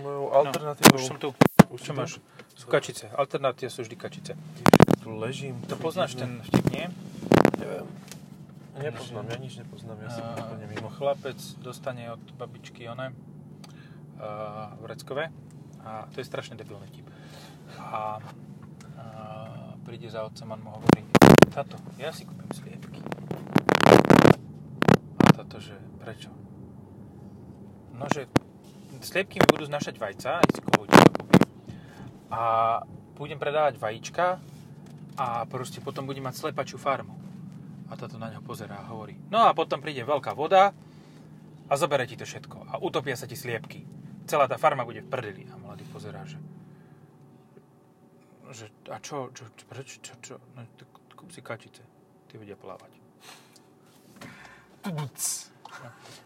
Mojou alternatívou... No, už som tu. Už Čo máš? Sú kačice. Alternatíva sú vždy kačice. Tu ležím. To poznáš ten vtip, nie? Neviem. Nepoznám, ja nič nepoznám, ja som úplne mimo. Chlapec dostane od babičky one uh, vreckové a to je strašne debilný vtip. A, a príde za otcom a mu hovorí táto, ja si kúpim sliepky. A táto, že prečo? No, že sliepky mi budú znašať vajca, aj si kohútika. A budem predávať vajíčka a proste potom budem mať slepačiu farmu. A táto na neho pozerá a hovorí, no a potom príde veľká voda a zobere ti to všetko a utopia sa ti sliepky. Celá tá farma bude v prdeli. A mladý pozerá, že, že a čo, čo, čo, prečo, čo, čo, no, kúp si kačice, ty vedia plávať.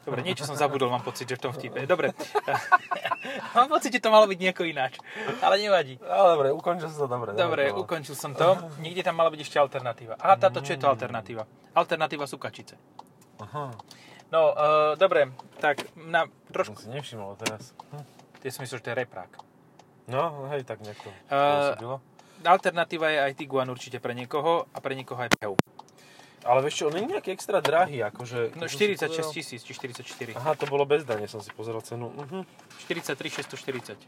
Dobre, niečo som zabudol, mám pocit, že v tom vtipe. Dobre. mám pocit, že to malo byť nejako ináč. Ale nevadí. Ale dobre, ukončil som to dobre. Dobre, ukončil som to. Niekde tam mala byť ešte alternatíva. Aha, táto, čo je to alternatíva? Alternatíva sú kačice. Aha, No, uh, dobre, tak na som trošku... si nevšimol teraz. Hm. Ja som myslel, že to je reprák. No, hej, tak nejak to Eh, pôsobilo. Alternatíva je aj Tiguan určite pre niekoho a pre niekoho aj PHEV. Ale vieš čo, on nie je nejaký extra drahý, akože... No keď som si 46 pozeral- tisíc, či 44. Aha, to bolo bez dane, som si pozeral cenu. Uh-huh. 43 640.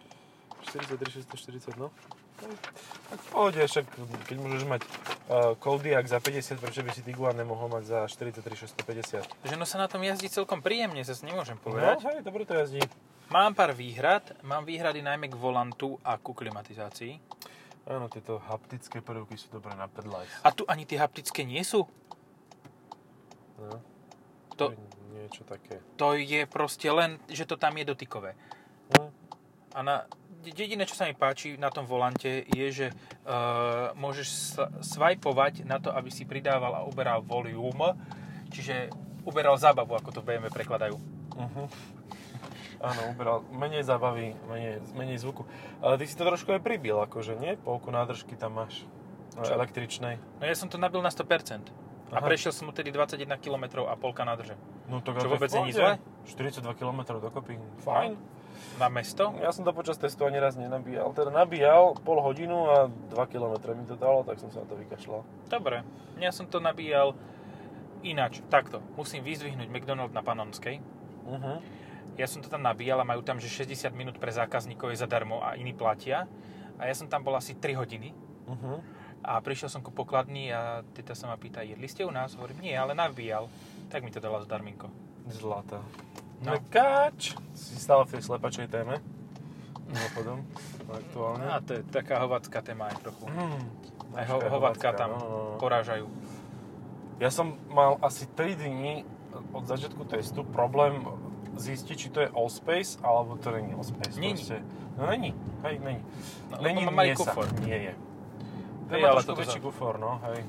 43, 640, no. Tak v pohode, však keď môžeš mať uh, Kodiaq za 50, prečo by si Tiguan nemohol mať za 43, 650? Že no sa na tom jazdí celkom príjemne, zase nemôžem No, povedať. hej, dobre to jazdí. Mám pár výhrad, mám výhrady najmä k volantu a ku klimatizácii. Áno, tieto haptické prvky sú dobré na pedlife. A tu ani tie haptické nie sú. No, To, niečo také. to je proste len, že to tam je dotykové. No, A na, jediné, čo sa mi páči na tom volante, je, že uh, môžeš svajpovať na to, aby si pridával a uberal volume, čiže uberal zábavu, ako to v BMW prekladajú. uh-huh. Áno, uberal menej zábavy, menej, menej zvuku. Ale ty si to trošku aj pribil, akože nie? Polku nádržky tam máš. Čo? električnej. No ja som to nabil na 100%. A Aha. prešiel som tedy 21 km a polka nádrže. No to Čo vôbec nie je zle? 42 km dokopy. Fajn. Na mesto. Ja som to počas testu ani raz nenabíjal. Teda nabíjal pol hodinu a 2 km mi to dalo, tak som sa na to vykašľal. Dobre. Ja som to nabíjal ináč. Takto. Musím vyzdvihnúť McDonald na Panonskej. Uh-huh. Ja som to tam nabíjal a majú tam, že 60 minút pre zákazníkov je zadarmo a iní platia. A ja som tam bol asi 3 hodiny. Uh-huh. A prišiel som ku pokladni a teta sa ma pýta, jedli ste u nás? Hovorím, nie, ale nabíjal. Tak mi to dala zdarminko. Zlata. No. Mekáč! Si stále v tej slepačej téme. Mimochodom, aktuálne. A to je taká hovacká téma aj trochu. Hmm. Aj ho, hovacká, tam no, no, no. porážajú. Ja som mal asi 3 dní od začiatku testu problém zistiť, či to je Allspace, alebo to není Allspace. Není. Proste. No není, hej, není. No, není má malý miesa. kufor. Nie je. To má ale toto väčší za- kufor, no, hej.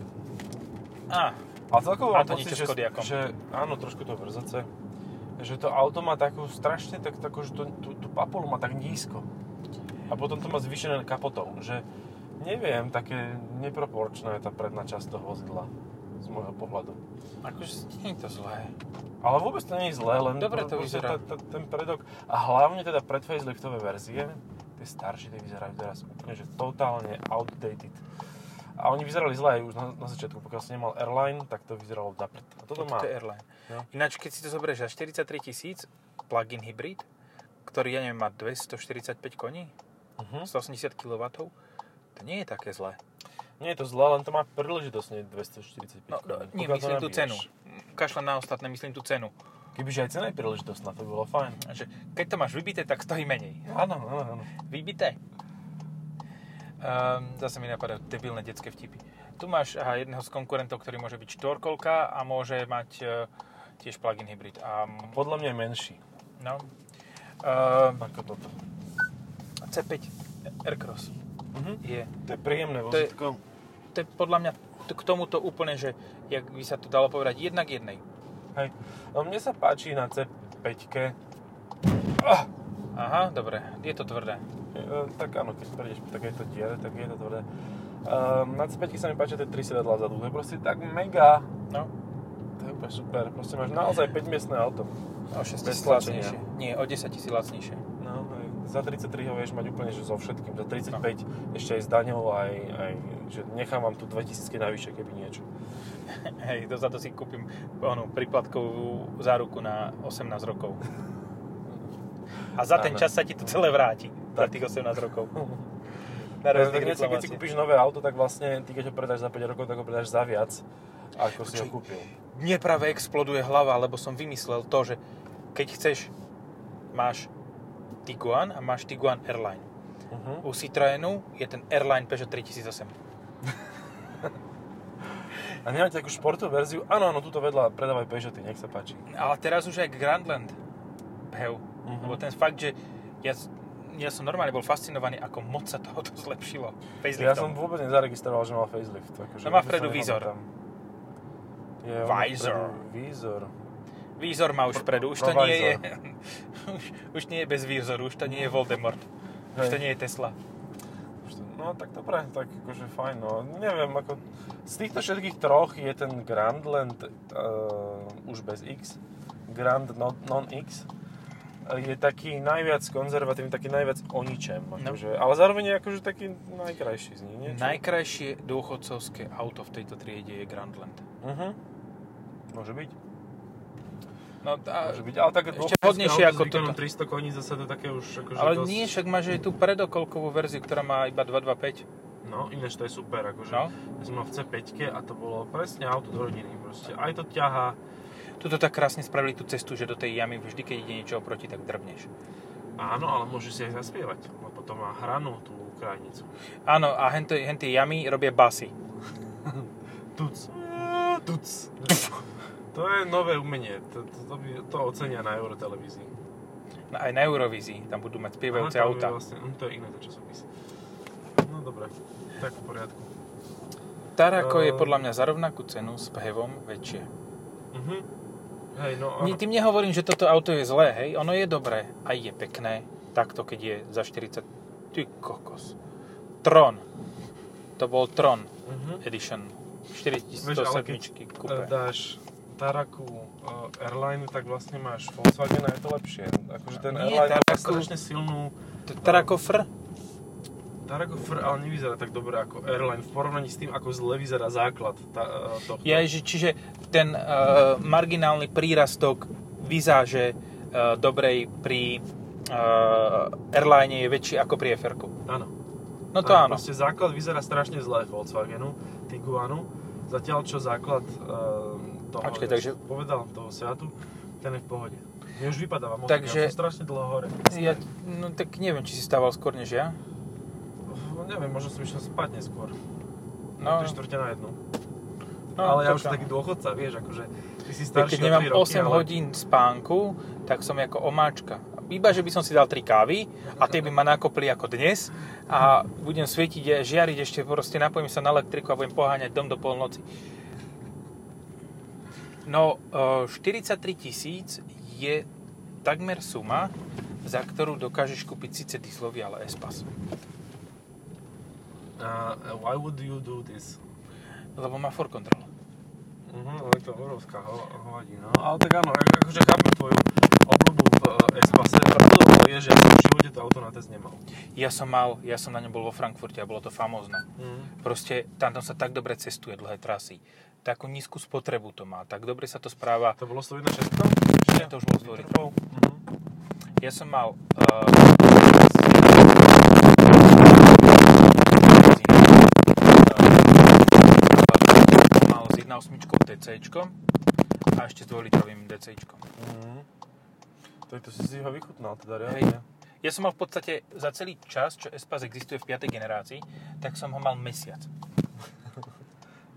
Á, A celkovo Má mám to pocit, že, že, áno, trošku to brzoce, že to auto má takú strašne, tak, takú, že to, tú, tú papulu má tak nízko. A potom to má zvýšené kapotou, že neviem, také neproporčná je tá predná časť toho vozidla z môjho pohľadu. akože nie je to zlé. Ale vôbec to nie je zlé, len Dobre to vyzerá. tá- tá- ten predok a hlavne teda pred faceliftové verzie, tie staršie, tie vyzerajú teraz úplne, že totálne outdated. A oni vyzerali zle aj už na, na začiatku, pokiaľ si nemal Airline, tak to vyzeralo na prd. A toto má. To je Airline. No. Ináč, keď si to zoberieš za 43 tisíc, plug-in hybrid, ktorý, ja neviem, má 245 koní, Uh-huh. 180 kW, to nie je také zlé. Nie je to zlé, len to má príležitosne 245 No, koní, nie, myslím tú cenu. Kašľam na ostatné, myslím tú cenu. Kebyže aj cena je príležitostná, to by bolo fajn. Že keď to máš vybité, tak stojí menej. Áno, áno, áno. Vybité. Um, zase mi napadajú debilné detské vtipy. Tu máš aha, jedného z konkurentov, ktorý môže byť štvorkolka a môže mať uh, tiež plug-in hybrid. A, Podľa mňa je menší no, uh, ako toto. C5 Aircross Mhm. je, To je príjemné To je- vozítko. to je podľa mňa t- k tomuto úplne, že jak by sa to dalo povedať, jednak jednej. Hej. No mne sa páči na C5 ah, Aha, dobre, je to tvrdé. E, tak áno, keď prejdeš po takéto diere, tak je to tvrdé. Um, na C5 sa mi páčia tie 3 sedadlá vzadu, to je proste tak mega, No, to je úplne super, proste máš naozaj 5 miestne auto. o 6 Bez tisíc lacnejšie. Nie, o 10 tisíc lacnejšie. No, za 33 ho vieš mať úplne že so všetkým. Za 35 ešte aj s daňou, aj, aj že nechám vám tu 2000 navyše, keby niečo. Hej, to za to si kúpim onu, príplatkovú záruku na 18 rokov. A za ten Áno. čas sa ti to celé vráti. Za Tak. tých 18 rokov. Na Tak, keď, keď si kúpiš nové auto, tak vlastne ty keď ho predáš za 5 rokov, tak ho predáš za viac, ako si ho Počuj. kúpil. Mne práve exploduje hlava, lebo som vymyslel to, že keď chceš, máš Tiguan a máš Tiguan Airline. Uh-huh. U Citroenu je ten Airline Peugeot 3008. A nemáte takú športovú verziu? Áno, áno, tuto vedľa predávaj Peugeoty, nech sa páči. Ale teraz už aj Grandland Heu. Mhm. Lebo ten fakt, že ja, ja som normálne bol fascinovaný, ako moc sa tohoto zlepšilo. Ja som Faceliftom. vôbec nezaregistroval, že mal facelift. Akože No má vpredu výzor. nepamätám. Je, Visor. Výzor. Výzor má už vpredu, už to nie je... už, už nie je bez výzoru, už to nie je Voldemort. Už Hej. to nie je Tesla. No tak dobre, tak akože fajn, no. Neviem, ako... Z týchto všetkých troch je ten Grandland uh, už bez X, Grand non- non-X, eh, je taký najviac konzervatívny, taký najviac o ničem. No. Akože, ale zároveň je akože taký najkrajší z nich, nie? Najkrajšie dôchodcovské auto v tejto triede je Grandland. Mhm. Môže byť. No, a, Môže byť, ale tak Ešte hodnejšie ako toto. 300 koní zase to také už akože ale dosť... nie, však máš aj tú predokolkovú verziu, ktorá má iba 225. No, ináč to je super, akože No. ja som mal v C5 a to bolo presne auto do rodiny proste. Aj to ťahá, Tuto tak krásne spravili tú cestu, že do tej jamy vždy, keď ide niečo oproti, tak drbneš. áno, ale môžeš si aj zaspievať, lebo to má hranu tú krajnicu. Áno, a hentie, hentie jamy robia basy. Tuc. Tuc. To je nové umenie, to, to, to, by, to ocenia na Eurotelevízii. No, aj na Eurovízii, tam budú mať spievajúce auta. Vlastne, hm, to je iné to časopis. No dobre, tak v poriadku. Tarako je Eh. podľa mňa za rovnakú cenu s Pehevom väčšie. Mhm. Hej, no áno. tým nehovorím, že toto auto je zlé, hej. Ono je dobré, aj je pekné. Takto, keď je za 40... Ty kokos. Tron. To bol Tron Mhm. Edition. Vieš, ale keď 407 eh, kúpe. dáš Taraku uh, Airline, tak vlastne máš Volkswagen a je to lepšie. Akože ten Nie, Airline má Taraku- strašne silnú To je Tarako Fr. Tarago Fr, ale nevyzerá tak dobre ako Airline v porovnaní s tým, ako zle vyzerá základ tá, uh, tohto. Ja, že, čiže ten uh, marginálny prírastok vizáže uh, dobrej pri uh, airline je väčší ako pri FR. Áno. No to áno. Proste základ vyzerá strašne zle Volkswagenu, Tiguanu, zatiaľ čo základ uh, toho, Počkaj, ja takže- povedal, toho Seatu, ten je v pohode. Mne už vypadáva motor, Takže- ja som strašne dlho hore. Ja, no tak neviem, či si stával skôr než ja. No, neviem, možno som išiel spať neskôr. No, No. 3 štvrte na jednu. no ale ja už som taký dôchodca, vieš, akože ty si starší keď nemám 3 roky, 8 ale... hodín spánku, tak som ako omáčka. Iba, že by som si dal 3 kávy a tie by ma nakopli ako dnes a budem svietiť, žiariť ešte, proste napojím sa na elektriku a budem poháňať dom do polnoci. No, e, 43 tisíc je takmer suma, za ktorú dokážeš kúpiť síce dieselový, ale Espas. Uh, why would you do this? Lebo má for control. Uh-huh, ale to obrovská ho- hovadina. Ale tak áno, ako- akože chápem tvoju obľubu v uh, S-Pase. Pravdou je, že ja som v živote to auto na test nemal. Ja som mal, ja som na ňom bol vo Frankfurte a bolo to famózne. Mm. Proste tam sa tak dobre cestuje dlhé trasy. Takú nízku spotrebu to má, tak dobre sa to správa. To bolo 101 Nie, to už bolo 100 litrov. Mhm. Ja som mal uh, mal s 1.8 DC a ešte s 2 litrovým DC. Mhm. Tak to si si ho vychutnal teda Hej. reálne. Ja som mal v podstate za celý čas, čo Espas existuje v 5. generácii, tak som ho mal mesiac.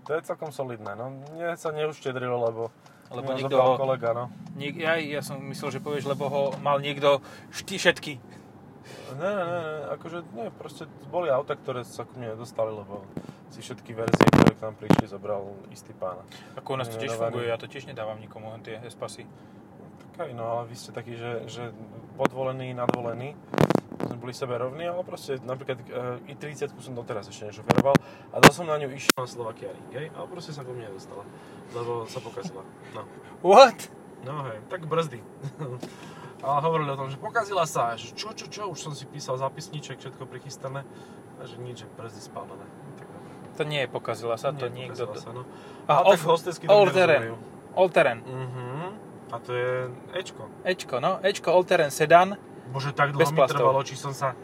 To je celkom solidné, no. Mne sa neuštedrilo, lebo, Lebo niekto ho- kolega, no. Niek- ja, ja som myslel, že povieš, lebo ho mal niekto šty, všetky. Ne, ne, ne, ne, akože nie, proste boli auta, ktoré sa ku mne nedostali, lebo si všetky verzie, ktoré k nám prišli, zobral istý pán. Ako u nás to tiež funguje, ja to tiež nedávam nikomu, len tie Espasy. Tak aj, no ale vy ste takí, že, že podvolení, nadvolení, sme boli sebe rovní, ale proste napríklad e, i30 som doteraz ešte nešoferoval a dal som na ňu išiel na Slovakia Ring, hej, ale proste sa ku mne nedostala, lebo sa pokazila. No, What? no hej, tak brzdy. Ale hovorili o tom, že pokazila sa, že čo, čo, čo, už som si písal zapisníček, všetko prichystané, a že nič, že brzdy spálené. Tak dobre. To nie je pokazila sa, to Nie, niekto... sa, no. A A off- hostesky all terrain. All terrain. Mhm. A to je Ečko. Ečko, no. Ečko All terrain sedan. Bože, tak Bez dlho mi plastov. trvalo, či som sa...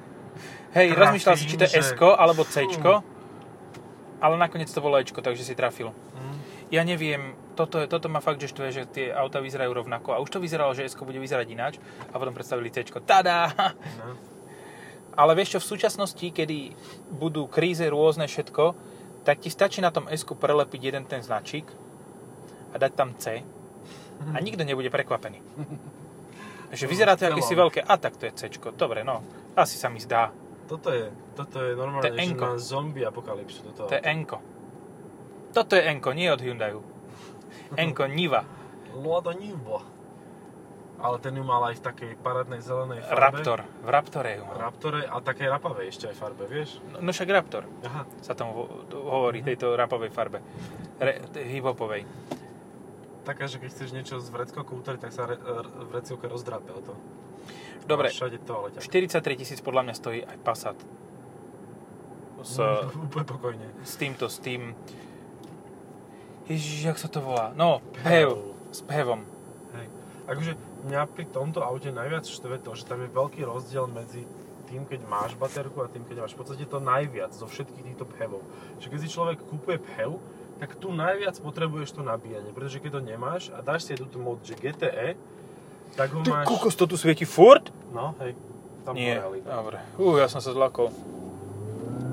Hej, Trafím, rozmýšľal si, či to je že- S alebo C, ale nakoniec to bolo Ečko, takže si trafil. Mhm. Ja neviem, toto, toto ma fakt, že štve, že tie auta vyzerajú rovnako. A už to vyzeralo, že S bude vyzerať ináč. A potom predstavili C. Tada! No. Ale vieš čo, v súčasnosti, kedy budú kríze rôzne všetko, tak ti stačí na tom S prelepiť jeden ten značík a dať tam C a nikto nebude prekvapený. Že vyzerá to akési celom. veľké, a tak to je C. Dobre, no, asi sa mi zdá. Toto je, toto je normálne, To je že na zombie apokalypsu. Toto. To je Enko. Toto je Enko, nie od Hyundaiu. Enko Niva. Lada Nivo. Ale ten ju mal aj v takej parádnej zelenej farbe. Raptor. V Raptore ju mal. Raptore a takej rapavej ešte aj farbe, vieš? No, no však Raptor Aha. sa tomu ho- to hovorí, tejto rapovej farbe. Re, hip-hopovej. Taká, že keď chceš niečo z vreckovkou utrieť, tak sa re, vreckovka rozdrape o to. Dobre, Všade to, ale ťa... 43 tisíc podľa mňa stojí aj Passat. S, Úplne pokojne. s týmto, s tým... Ježiš, jak sa to volá? No, PHEV. S PHEVom. Hej. Akože mňa pri tomto aute najviac štve to, že tam je veľký rozdiel medzi tým, keď máš baterku a tým, keď máš v podstate to najviac zo všetkých týchto PHEVov. Že keď si človek kúpuje PHEV, tak tu najviac potrebuješ to nabíjanie, pretože keď to nemáš a dáš si túto mod, že GTE, tak ho Ty máš... kukos, to tu svieti furt? No, hej. Tam Nie, dobre. Uh, ja som sa zlakol.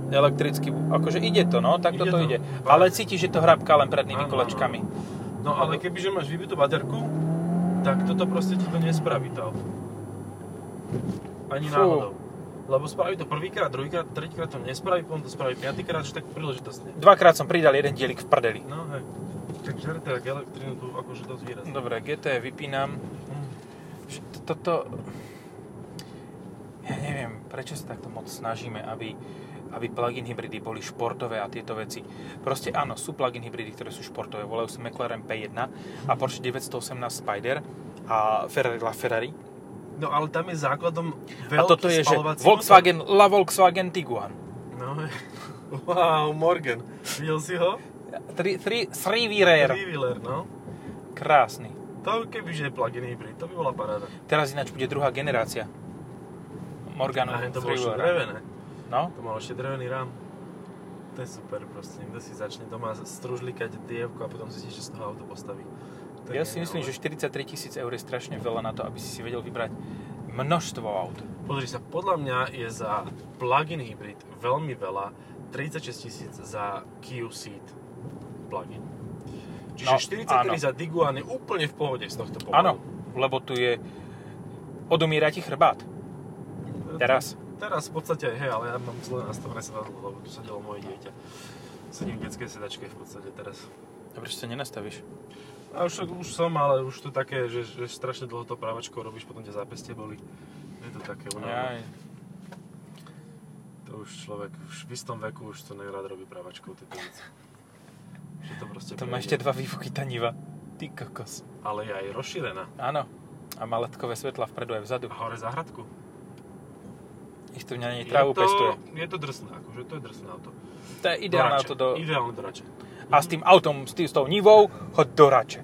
Elektricky, akože ide to, no, tak Ide toto to, ide. Ale cítiš, že to hrabká len prednými Áno, kolečkami. No ale kebyže máš vybitú baterku, tak toto proste ti to nespraví to auto. Ani Fú. náhodou. Lebo spraví to prvýkrát, druhýkrát, tretíkrát to nespraví, potom to spraví piatýkrát, že tak príležitostne. Dvakrát som pridal jeden dielik v prdeli. No hej. Tak žere tak elektrínu tu akože dosť výrazne. Dobre, GT vypínam. T- Toto... Ja neviem, prečo sa takto moc snažíme, aby, aby plug-in hybridy boli športové a tieto veci. Proste áno, sú plug-in hybridy, ktoré sú športové. Volajú sa McLaren P1 a Porsche 918 Spider a Ferrari LaFerrari. No ale tam je základom veľký A toto je, že Volkswagen, La Volkswagen Tiguan. motor. No. Wow, Morgan. Videl si ho? Tri, tri, three Rare. Three-wheeler, no. Krásny. To kebyže je plug-in hybrid, to by bola paráda. Teraz ináč bude druhá generácia. Morganu A to bolo ešte drevené. No, To mal ešte drevený rám. To je super proste, niekto si začne doma stružlikať dievku a potom zistí, že z toho auto postaví. Ja si myslím, že geniálne. 43 tisíc eur je strašne veľa na to, aby si si vedel vybrať množstvo aut. Pozri sa, podľa mňa je za plug-in hybrid veľmi veľa 36 tisíc za Kia Ceed plug-in. Čiže No, 43 áno. za Tiguan je úplne v pohode z tohto pohľadu. Áno, lebo tu je odomíra ti chrbát. Teraz. Teraz v podstate, hej, ale ja mám zle nastavené sedadlo, lebo tu sedelo moje dieťa. Sedím v detskej sedačke v podstate teraz. A prečo sa nenastavíš? A už, už som, ale už to také, že, že strašne dlho to právačkou robíš, potom ťa zápestie boli. Je to také Jaj. unavené. To už človek už v istom veku už to nerád robí právačkou tieto veci. Že to proste To má ešte dva výfuky taniva. Ty kokos. Ale je aj rozšírená. Áno. A má ledkové svetla vpredu aj vzadu. A hore záhradku. Ich tu na nej trávu je to, pestuje. Je to drsné, akože to je drsné auto. To je ideálne Rače. auto do... Ideálne do rače. A s tým autom, s, tým, s tou nivou, hoď do rače.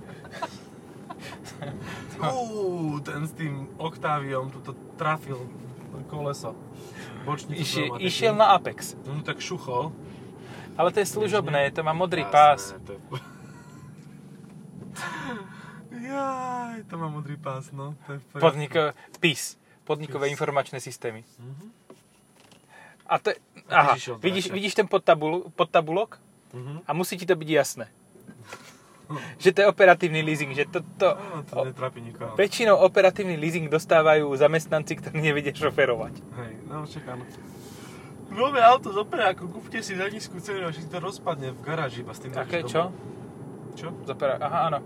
Uuu, ten s tým Octaviom tuto trafil koleso. Bočnicu pneumatiky. išiel na Apex. No tak šuchol. Ale to je služobné, to má modrý Jasné, pás. To je... Jaj, to má modrý pás, no. To je. Podnikové, PIS. Podnikové PIS. informačné systémy. Mhm. A to je, aha, vidíš, vidíš ten podtabul, podtabulok Mhm. a musí ti to byť jasné. že to je operatívny leasing, že to, to, Áno, to nikoho. väčšinou operatívny leasing dostávajú zamestnanci, ktorí nevedia šoferovať. Hej, no čakám. Nové auto z operáku, kúpte si za nízku cenu, až si to rozpadne v garáži iba s tým Aké, dojdeš čo? Čo? Zopera, aha, áno.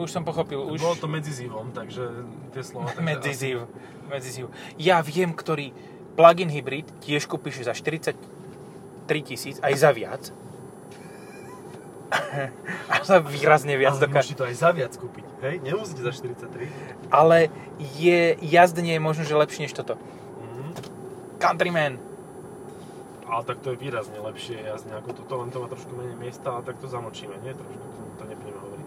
Už som pochopil, už... Bolo to medzi zivom, takže tie slova... takže Medziziv. Medziziv. Ja viem, ktorý plug-in hybrid tiež kúpiš za 43 tisíc, aj za viac. A za výrazne viac Ale dokáže. to aj za viac kúpiť, hej? Nemusíte za 43. Ale je jazdenie možno, že lepšie než toto. Mhm. Countryman. Ale tak to je výrazne lepšie jazdne ako toto, len to má trošku menej miesta a tak to zamočíme, nie? Trošku, to, to nebudeme hovoriť.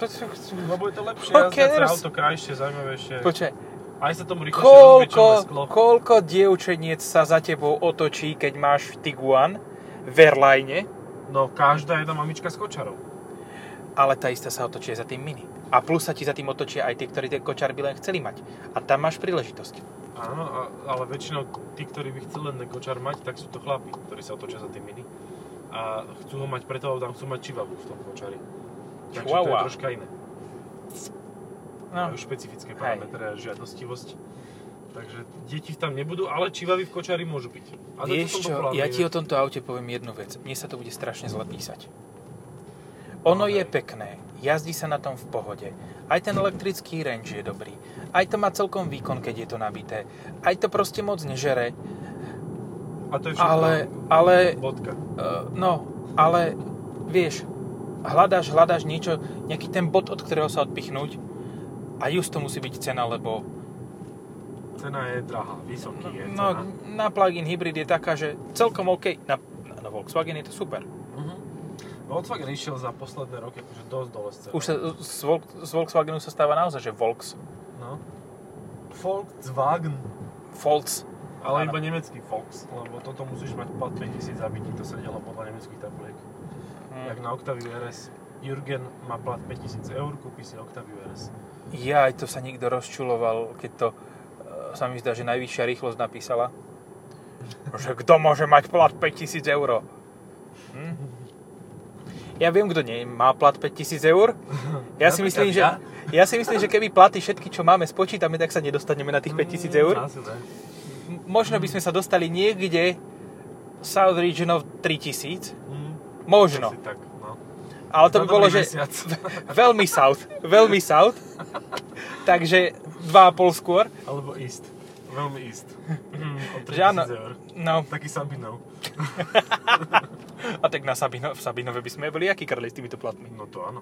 Lebo je to lepšie jazdiace auto, krajšie, zaujímavejšie. Počkaj, Aj sa tomu rýchlejšie koľko, sklo. koľko dievčeniec sa za tebou otočí, keď máš Tiguan v Airline, No každá jedna mamička s kočarou. Ale tá istá sa otočí za tým Mini. A plus sa ti za tým otočia aj tí, ktorí ten kočár by len chceli mať. A tam máš príležitosť. Áno, ale väčšinou tí, ktorí by chceli len kočár mať, tak sú to chlapi, ktorí sa otočia za tým mini. A chcú ho mať preto, lebo tam chcú mať čivavu v tom kočari. Takže to je troška iné. No, Majú špecifické parametre a žiadostivosť. Takže deti tam nebudú, ale čivavy v kočari môžu byť. A vieš čo, ja ti o tomto aute poviem jednu vec. Mne sa to bude strašne zle písať. Ono No, je pekné, jazdí sa na tom v pohode. Aj ten elektrický range je dobrý. Aj to má celkom výkon, keď je to nabité. Aj to proste moc nežere. A to je všetko. Ale, ale, Bodka. uh, no, ale, vieš, hľadáš, hľadáš niečo, nejaký ten bod, od ktorého sa odpichnúť a just to musí byť cena, lebo Cena je drahá, vysoký je no, cena. na plug-in hybrid je taká, že celkom OK. Na, na Volkswagen je to super. Volkswagen išiel za posledné roky akože dosť dole z. Už sa, z, Vol- z Volkswagenu sa stáva naozaj, že Volks, No. Volkswagen. Volks. Ale Áno. iba nemecký Volks, lebo toto musíš mať plat 5000 zabití, to sa dialo podľa nemeckých tabuliek. Hm. Jak na Octavia RS. Jurgen má plat 5000 eur, kúpi si Octavia RS. Ja, aj to sa nikto rozčuloval, keď to e, sa mi zdá, že najvyššia rýchlosť napísala. Že kto môže mať plat 5000 eur? Hm? Ja viem, kto nie má plat 5000 eur. Ja si, myslím, že, ja. si myslím, že keby platy všetky, čo máme, spočítame, tak sa nedostaneme na tých 5000 eur. Mm. M- Možno by sme sa dostali niekde South Region of 3000. Mm, Možno. No. Ale to by bolo, že veľmi south. Veľmi south. Takže 2,5 skôr. Alebo East. Veľmi East. Mm, o Že áno. 3000 eur. No, Taký Sabinov. a tak na Sabino, v Sabinove by sme boli aký krli s týmito platmi. No to áno.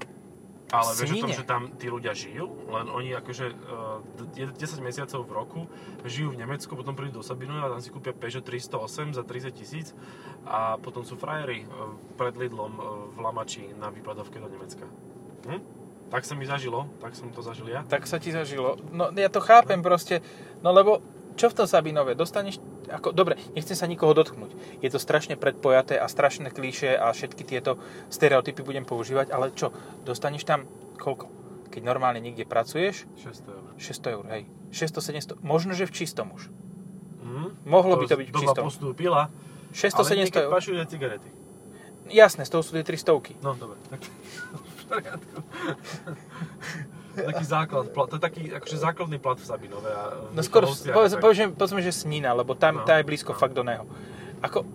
Ale vieš o tom, že tam tí ľudia žijú, len oni akože uh, 10 mesiacov v roku žijú v Nemecku, potom prídu do Sabinova a tam si kúpia Peugeot 308 za 30 tisíc a potom sú frajeri uh, pred Lidlom uh, v Lamači na výpadovke do Nemecka. Hm? Tak sa mi zažilo, tak som to zažil ja. Tak sa ti zažilo. No ja to chápem proste, no lebo čo v tom Sabinove? Dostaneš, ako, dobre, nechcem sa nikoho dotknúť. Je to strašne predpojaté a strašné klíše a všetky tieto stereotypy budem používať, ale čo, dostaneš tam koľko? Keď normálne niekde pracuješ, 600 eur. 600 eur, hej. 600-700, možno, že v čistom už. Hm? Mohlo by to byť v doba čistom. postúpila, ale 600-700 niekedy eur. pašujú aj cigarety. Jasné, z toho sú tie 300 No, dobre. Tak. taký základ, plat, to je taký akože základný plat v Sabinove. A v No skôr, povedz, tak- povedzme, povedzme, že Snina, lebo tam No, tá je blízko no. fakt do neho. Ako...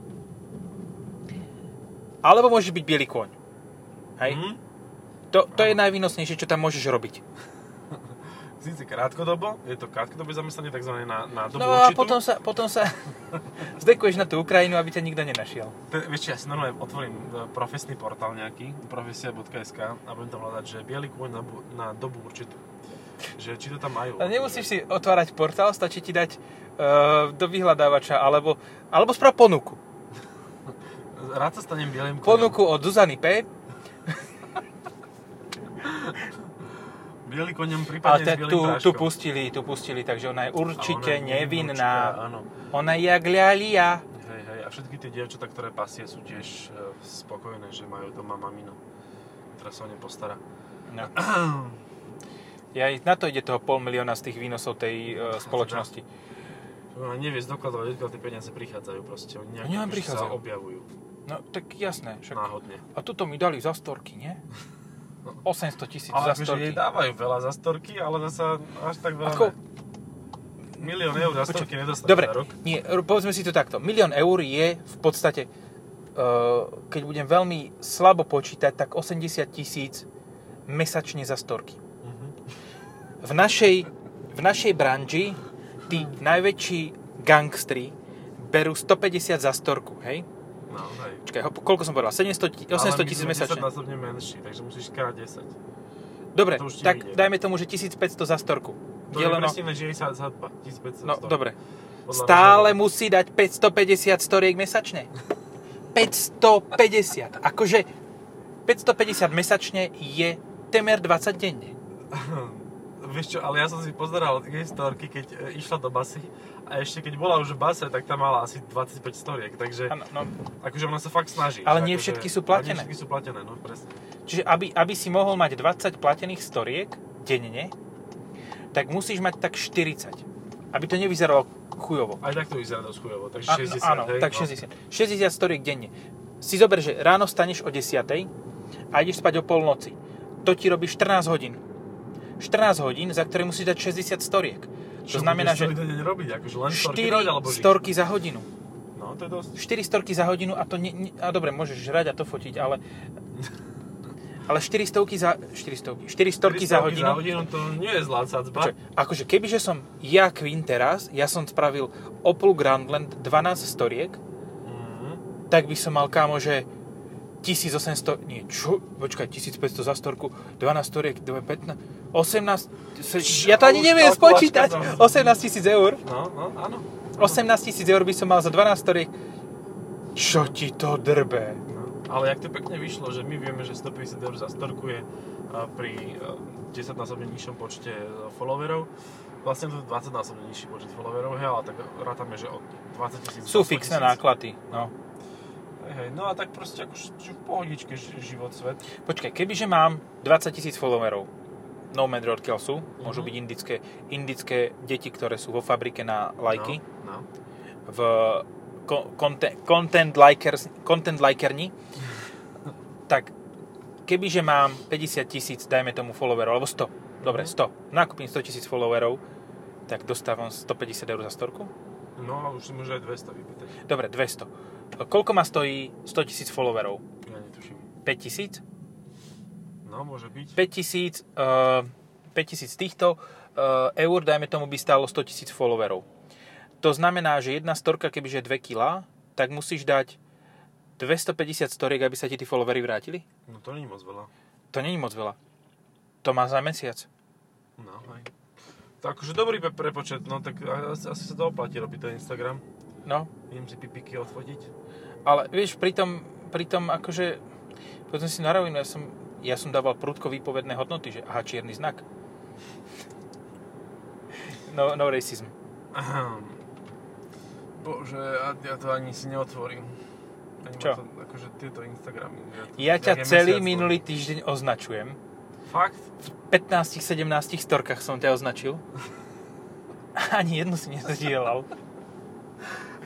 Alebo môže byť biely kôň. Hej? Hm? To, to je najvýnosnejšie, čo tam môžeš robiť. Síce krátkodobo, je to krátkodobé zamestnanie, takzvané na, na dobu No a určitú. potom sa, potom sa zdekuješ na tú Ukrajinu, aby ťa nikto nenašiel. To, vieš čo, ja si normálne otvorím e, profesný portál nejaký, profesia.sk a budem tam hľadať, že biely kôň na, na dobu určitú. Že či to tam majú. A nemusíš si otvárať portál, stačí ti dať uh, do vyhľadávača, alebo, alebo sprav ponuku. Rád sa stanem bielým kôňom. Ponuku od Zuzany P. Bielý Ale prípadne bielým tu, tu pustili, tu pustili, takže ona je určite ona je nevinná. určite, Áno. Ona je jak ľalia. Hej, hej, a všetky tie dievčatá, ktoré pasie, sú tiež e, spokojné, že majú doma maminu, ktorá sa o ne postará. No. Ja, na to ide toho pol milióna z tých výnosov tej uh, spoločnosti. Ona nevie zdokladovať, odkiaľ tie peniaze prichádzajú proste. Oni nejak prichádzajú. sa objavujú No tak jasné, však. náhodne. A tuto mi dali za storky, nie? 800 tisíc za akože storky. jej dávajú veľa za storky, ale zasa až tak veľa Ako, ne. Milión eur za storky nedostaneš dobre, za rok. nie, povedzme si to takto. Milión eur je v podstate, uh, keď budem veľmi slabo počítať, tak 80 tisíc mesačne za storky. Mhm. V našej, v našej branži tí najväčší gangstri berú 150 za storku, hej? No, ho- koľko som povedal? 700, ti- 800 tisíc mesačne. 10 násobne menší, takže musíš krát 10. Dobre, to tak vyjde. dajme tomu, že 1500 za storku. To je presne, že je sa zadba. 1500 no stojí. dobre. Podľa Stále rozhovoru. musí dať 550 storiek mesačne. 550. Akože 550 mesačne je temer 20 denne. Vieš čo, ale ja som si pozeral jej storky, keď e, išla do basy a ešte keď bola už v base, tak tam mala asi 25 storiek, takže Áno, no. akože ona sa fakt snaží. Ale nie akože- všetky sú platené. Nie všetky sú platené, no presne. Čiže aby, aby si mohol mať 20 platených storiek denne, tak musíš mať tak 40. Aby to nevyzeralo chujovo. Aj tak to vyzerá dosť chujovo, takže A- 60, áno, hej, tak no. 60. 60 storiek denne. Si zober, že ráno staneš o 10 a ideš spať o polnoci. To ti robí 14 hodín. 14 hodín, za ktoré musíš dať 60 storiek. To Čo znamená, že robiť, akože len storky dať, 4 alebo žiť? storky za hodinu. No, to je dosť. 4 storky za hodinu a to nie, nie, a dobre, môžeš žrať a to fotiť, ale ale 4 stovky za 4 stovky, 4 storky za hodinu. za hodinu to nie je zlá sadzba. Čo, akože kebyže som ja Queen teraz, ja som spravil Opel Grandland 12 storiek, Mhm. tak by som mal kámo, že 1800, nie, čo? Počkaj, 1500 za storku, 12 storiek, 15, 18, s- ja to ani neviem spočítať, to- 18 tisíc eur, No, no, áno. 18 tisíc eur by som mal za 12 storiek, čo ti to drbe? No. Ale jak to pekne vyšlo, že my vieme, že 150 eur za storku je pri a, 10-násobne nižšom počte e, followerov. Vlastne to je 20-násobne nižší počet followerov, hej, ale tak rátame, že od 20 tisíc Sú fixné náklady, no. Hej, no a tak proste ako v pohodičke ži- život, svet. Počkaj, kebyže mám 20 tisíc followerov, no matter odkiaľ sú, môžu Mhm. byť indické, indické deti, ktoré sú vo fabrike na lajky, No, no. v content, content, likers, content likerni, tak kebyže mám 50 tisíc, dajme tomu followerov, alebo 100, dobre, Mhm. 100, nakúpim 100 tisíc followerov, tak dostávam 150 eur za storku? no už si môže aj 200 vypýtať. Dobre, 200. Koľko ma stojí 100 tisíc followerov? Ja netuším. 5 tisíc? No, môže byť. 5000, uh, 5000 týchto uh, eur, dajme tomu, by stálo 100 tisíc followerov. To znamená, že jedna storka, kebyže 2 kg, tak musíš dať 250 storiek, aby sa ti tí followery vrátili? No to je moc veľa. To není moc veľa. To má za mesiac. No, hej. To akože dobrý pre- prepočet, no tak asi sa to oplatí robiť ten Instagram. No, Idem si pipiky odfotiť. ale vieš, pritom, pritom akože, povedzme si na rovinu, ja som, ja som dával prudko výpovedné hodnoty, že aha, čierny znak. No, no racism. Ahem. Bože, ja, ja to ani si neotvorím. Ani Čo? To, akože tieto Instagramy. to- Ja ťa celý mesiac, minulý týždeň označujem. Fakt? V 15-17 storkách som ťa označil. Ani jednu si nezdieľal.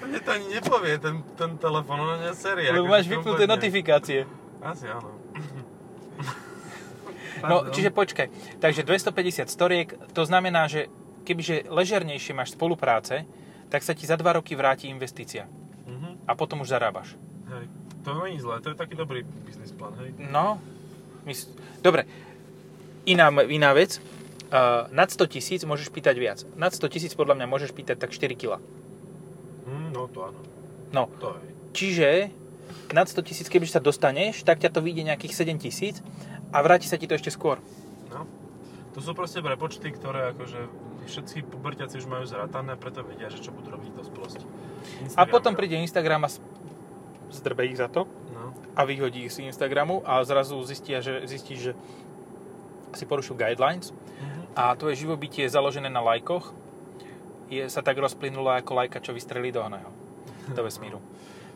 Mne to ani nepovie, ten, ten telefon, no nie séria. Lebo máš vypnuté notifikácie. Asi áno. No, čiže počkaj. Takže 250 storiek, to znamená, že kebyže ležernejšie máš spolupráce, tak sa ti za 2 roky vráti investícia. Mhm. A potom už zarábaš. Hej. To je zlé, to je taký dobrý biznis plán, hej. No, mys- dobre. Iná, iná vec. Uh, nad 100 tisíc môžeš pýtať viac. Nad 100 tisíc podľa mňa môžeš pýtať tak 4 kg. No to áno. No, To je. Čiže nad 100 tisíc, keby sa dostaneš, tak ťa to vyjde nejakých 7 tisíc a vráti sa ti to ešte skôr. No. To sú proste prepočty, ktoré akože všetci pubertiaci už majú zratané, preto vedia, že čo budú robiť v dospelosti. A potom príde Instagram a zdrbe ich za to No. a vyhodí ich z Instagramu a zrazu zistia, že, zistíš, že si porušil guidelines Mhm. a tvoje živobytie je založené na lajkoch je, sa tak rozplynulo ako lajka, čo vystrelí do oného, do vesmíru.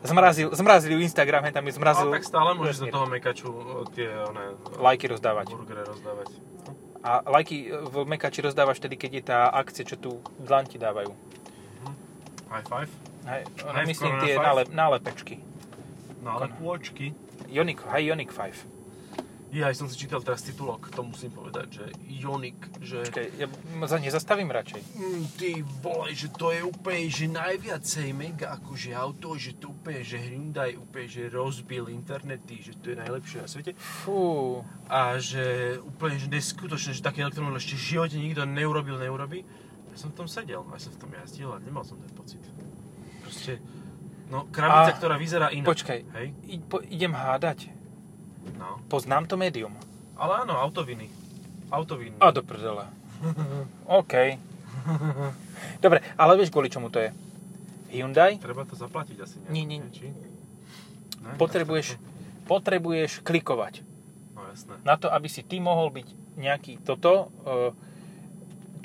Zmrazil, zmrazili ju Instagram, hej, tam je zmrazil Ale tak stále môžeš do vesmír. toho mekaču tie one, lajky rozdávať. burgery rozdávať. A lajky v Mekači rozdávaš vtedy, keď je tá akcia, čo tu dlan ti dávajú. High five. Hej, no, myslím tie Five? nálep, nálepečky. No ale kôčky. Ionic, hej, Ionic 5. Ja som si čítal teraz titulok, to musím povedať, že Ioniq, že... Počkaj, ja sa nezastavím radšej. Mm, ty vole, že to je úplne, že najviacej mega akože auto, že to úplne, že Hyundai úplne, že rozbil internety, že to je najlepšie na svete. Fú, A že úplne, že neskutočné, že taký elektromobil ešte v živote nikto neurobil, neurobí. Ja som v tom sedel, ja som v tom jazdil a nemal som ten pocit. Proste No, krabica, A, ktorá vyzerá inak. Počkaj, Hej? I, po, idem hádať. No. Poznám to médium. Ale áno, autoviny. Autoviny. A do prdele. OK. Dobre, ale vieš, kvôli čomu to je? Hyundai Treba to zaplatiť asi nejak. Nie, nie. Či? Ne, potrebuješ, potrebuješ klikovať. No jasné. Na to, aby si ty mohol byť nejaký toto, e,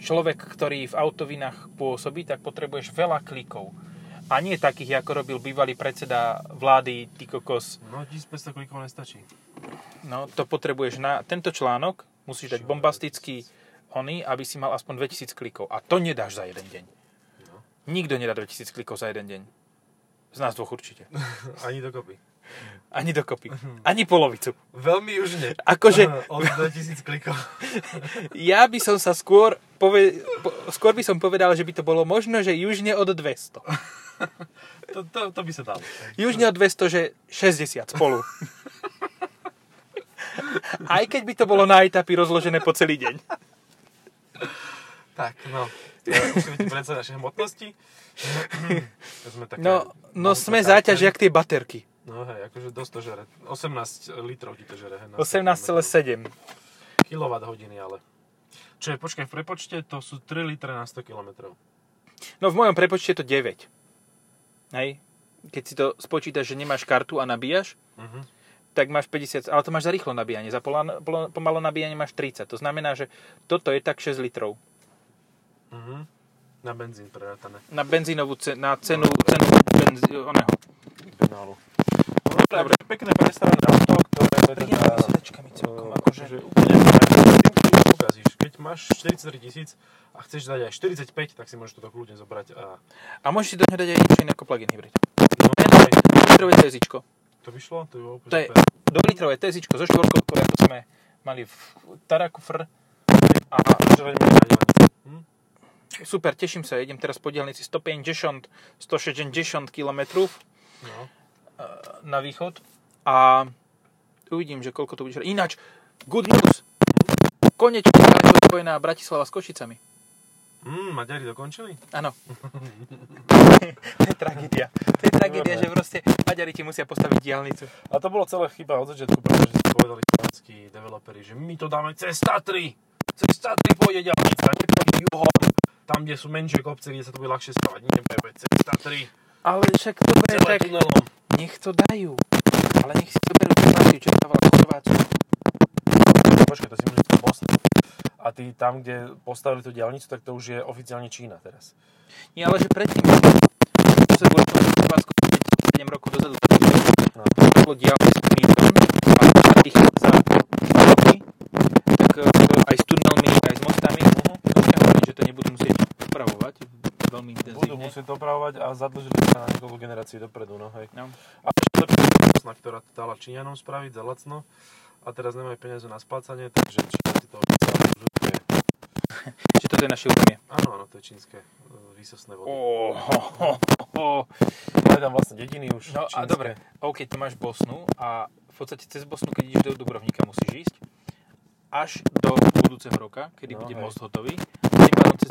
človek, ktorý v autovinách pôsobí, tak potrebuješ veľa klikov. A nie takých, ako robil bývalý predseda vlády, ty kokos. No 1500 klikov nestačí. No, to potrebuješ na tento článok, musíš dať bombastický oný, aby si mal aspoň 2000 klikov. A to nedáš za jeden deň. No. Nikto nedá 2000 klikov za jeden deň. Z nás dvoch určite. Ani dokopy. Ani dokopy. Ani polovicu. Veľmi južne. Akože- Od 2000 klikov. Ja by som sa skôr, pove, po, skôr by som povedal, že by to bolo možno, že južne od 200. To, to, to by sa dalo. Južne od 200, že 60 spolu. Aj keď by to bolo na etapy rozložené po celý deň. Tak, no. Musíme predsa naše hmotnosti. To sme také, No, no sme záťaž, jak tie baterky. No hej, akože dosť to žere. 18 litrov ti to žere. hej, na 18,7. kWh ale. Čo je, počkaj, v prepočte to sú 3 litre na 100 km. No v mojom prepočte je to 9. Hej? Keď si to spočítaš, že nemáš kartu a nabíjaš, Mhm. tak máš 50, ale to máš za rýchlo nabíjanie. Za pola- pomalo nabíjanie máš 30. To znamená, že toto je tak 6 litrov. Mhm. Na benzín prerátané. Na benzínovú ce- na cenu, cenu benzí, oného. Benálu. No, dobre, pekné prestarané auto, ktoré je teda... Príjemnými sedačkami celkom, eh, akože. akože úplne fajn. Tým to nič pokazíš. Keď máš 43 tisíc a chceš dať aj 45, tak si môžeš toto kľudne zobrať a... A môžeš si do neho dať aj niečo iné ako plug-in hybrid. No, Litrové TZIčko. to by šlo? To by bolo To je super. dvojlitrové TZIčko so štvorkovkou, ako sme mali v Taraku Fr. A. Hm? super, teším sa, idem teraz po dielnici 150, 160 km No. na východ a uvidím, že koľko to bude. Ináč, good news! Konečne je spojená Bratislava s Košicami. Mm, Maďari dokončili? Áno. to je tragédia. To je tragédia, že proste Maďari ti musia postaviť diálnicu. A to bolo celé chyba od začiatku, pretože si povedali slovenskí developeri, že my to dáme cez Tatry. Cez Tatry pôjde ďalnica, nepôjde juhom. Tam, kde sú menšie kopce, kde sa to bude ľahšie stavať. Nie, Pepe, cez Tatry. Ale však dobre, tak tunelom. nech to dajú. Ale nech si zoberú Chorvátiu, čo dávala Chorvátsku. Počkaj, to si tam postaviť. A ty tam, kde postavili tú diálnicu, tak to už je oficiálne Čína teraz. Nie, ale že predtým, to sa bolo Chorvátsko 7 rokov dozadu, No. bolo diálnic milión a ich za roky, tak e, aj s tunelmi, aj s mostami, uh-huh. že to nebudú musieť upravovať veľmi Budú intenzívne. musieť to opravovať a zadlžili sa na niekoľko generácií dopredu, no hej. No. A lepšia Bosna, ktorá to dala Číňanom spraviť za lacno a teraz nemajú peniaze na splácanie, takže Číňa si to oficiálne župuje. Že toto je naše územie. Áno, áno, to je čínske e, výsostné vody. Oh, oh, oh. Máme tam vlastne dediny už No a čínske. dobre, OK, tu máš Bosnu a v podstate cez Bosnu, keď ideš do Dubrovnika, musíš ísť až do budúceho roka, kedy No, bude hej. most hotový. Tým pádom cez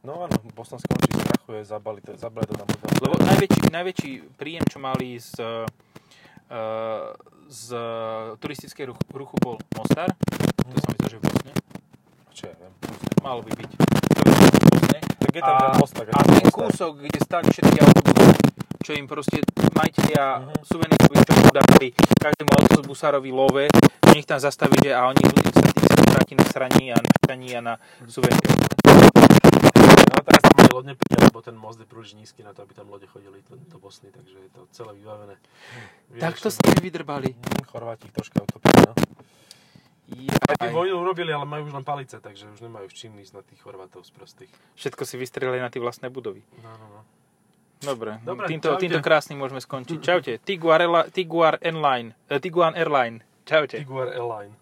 No áno, Bosna skončí skrachuje, zabali to, zabali to tam. Lebo najväčší, najväčší príjem, čo mali z, uh, z turistickej ruchu, ruchu bol Mostar. To sa mi zdá, že v Bosne. Čo ja viem. Malo by byť. Tak je tam a, ten most, tak je a ten kúsok, kde stáli všetky autobusy, čo im proste majiteľia Mhm. uh-huh. suvenírových čokov dávali každému autobusárovi love, nech tam zastaví, že a oni ľudí sa tých stráti na sraní a na šťaní a na suvenír. No teraz tam mali lodne príde, lebo ten most je príliš nízky na to, aby tam lode chodili do, do Bosny, takže je to celé vybavené. Tak to Vyriešené. s nimi vydrbali. Hm, Chorváti troška utopili, no. Aj vojnu urobili, ale majú už len palice, takže už nemajú v čím ísť na tých Chorvátov z prostých. Všetko si vystrelili na tie vlastné budovy. No, no, no. Dobre, Dobre, týmto, čaute. týmto krásnym môžeme skončiť. Čaute. Tiguar Airline. eh, Tiguan Airline. Čaute. Tiguar Airline.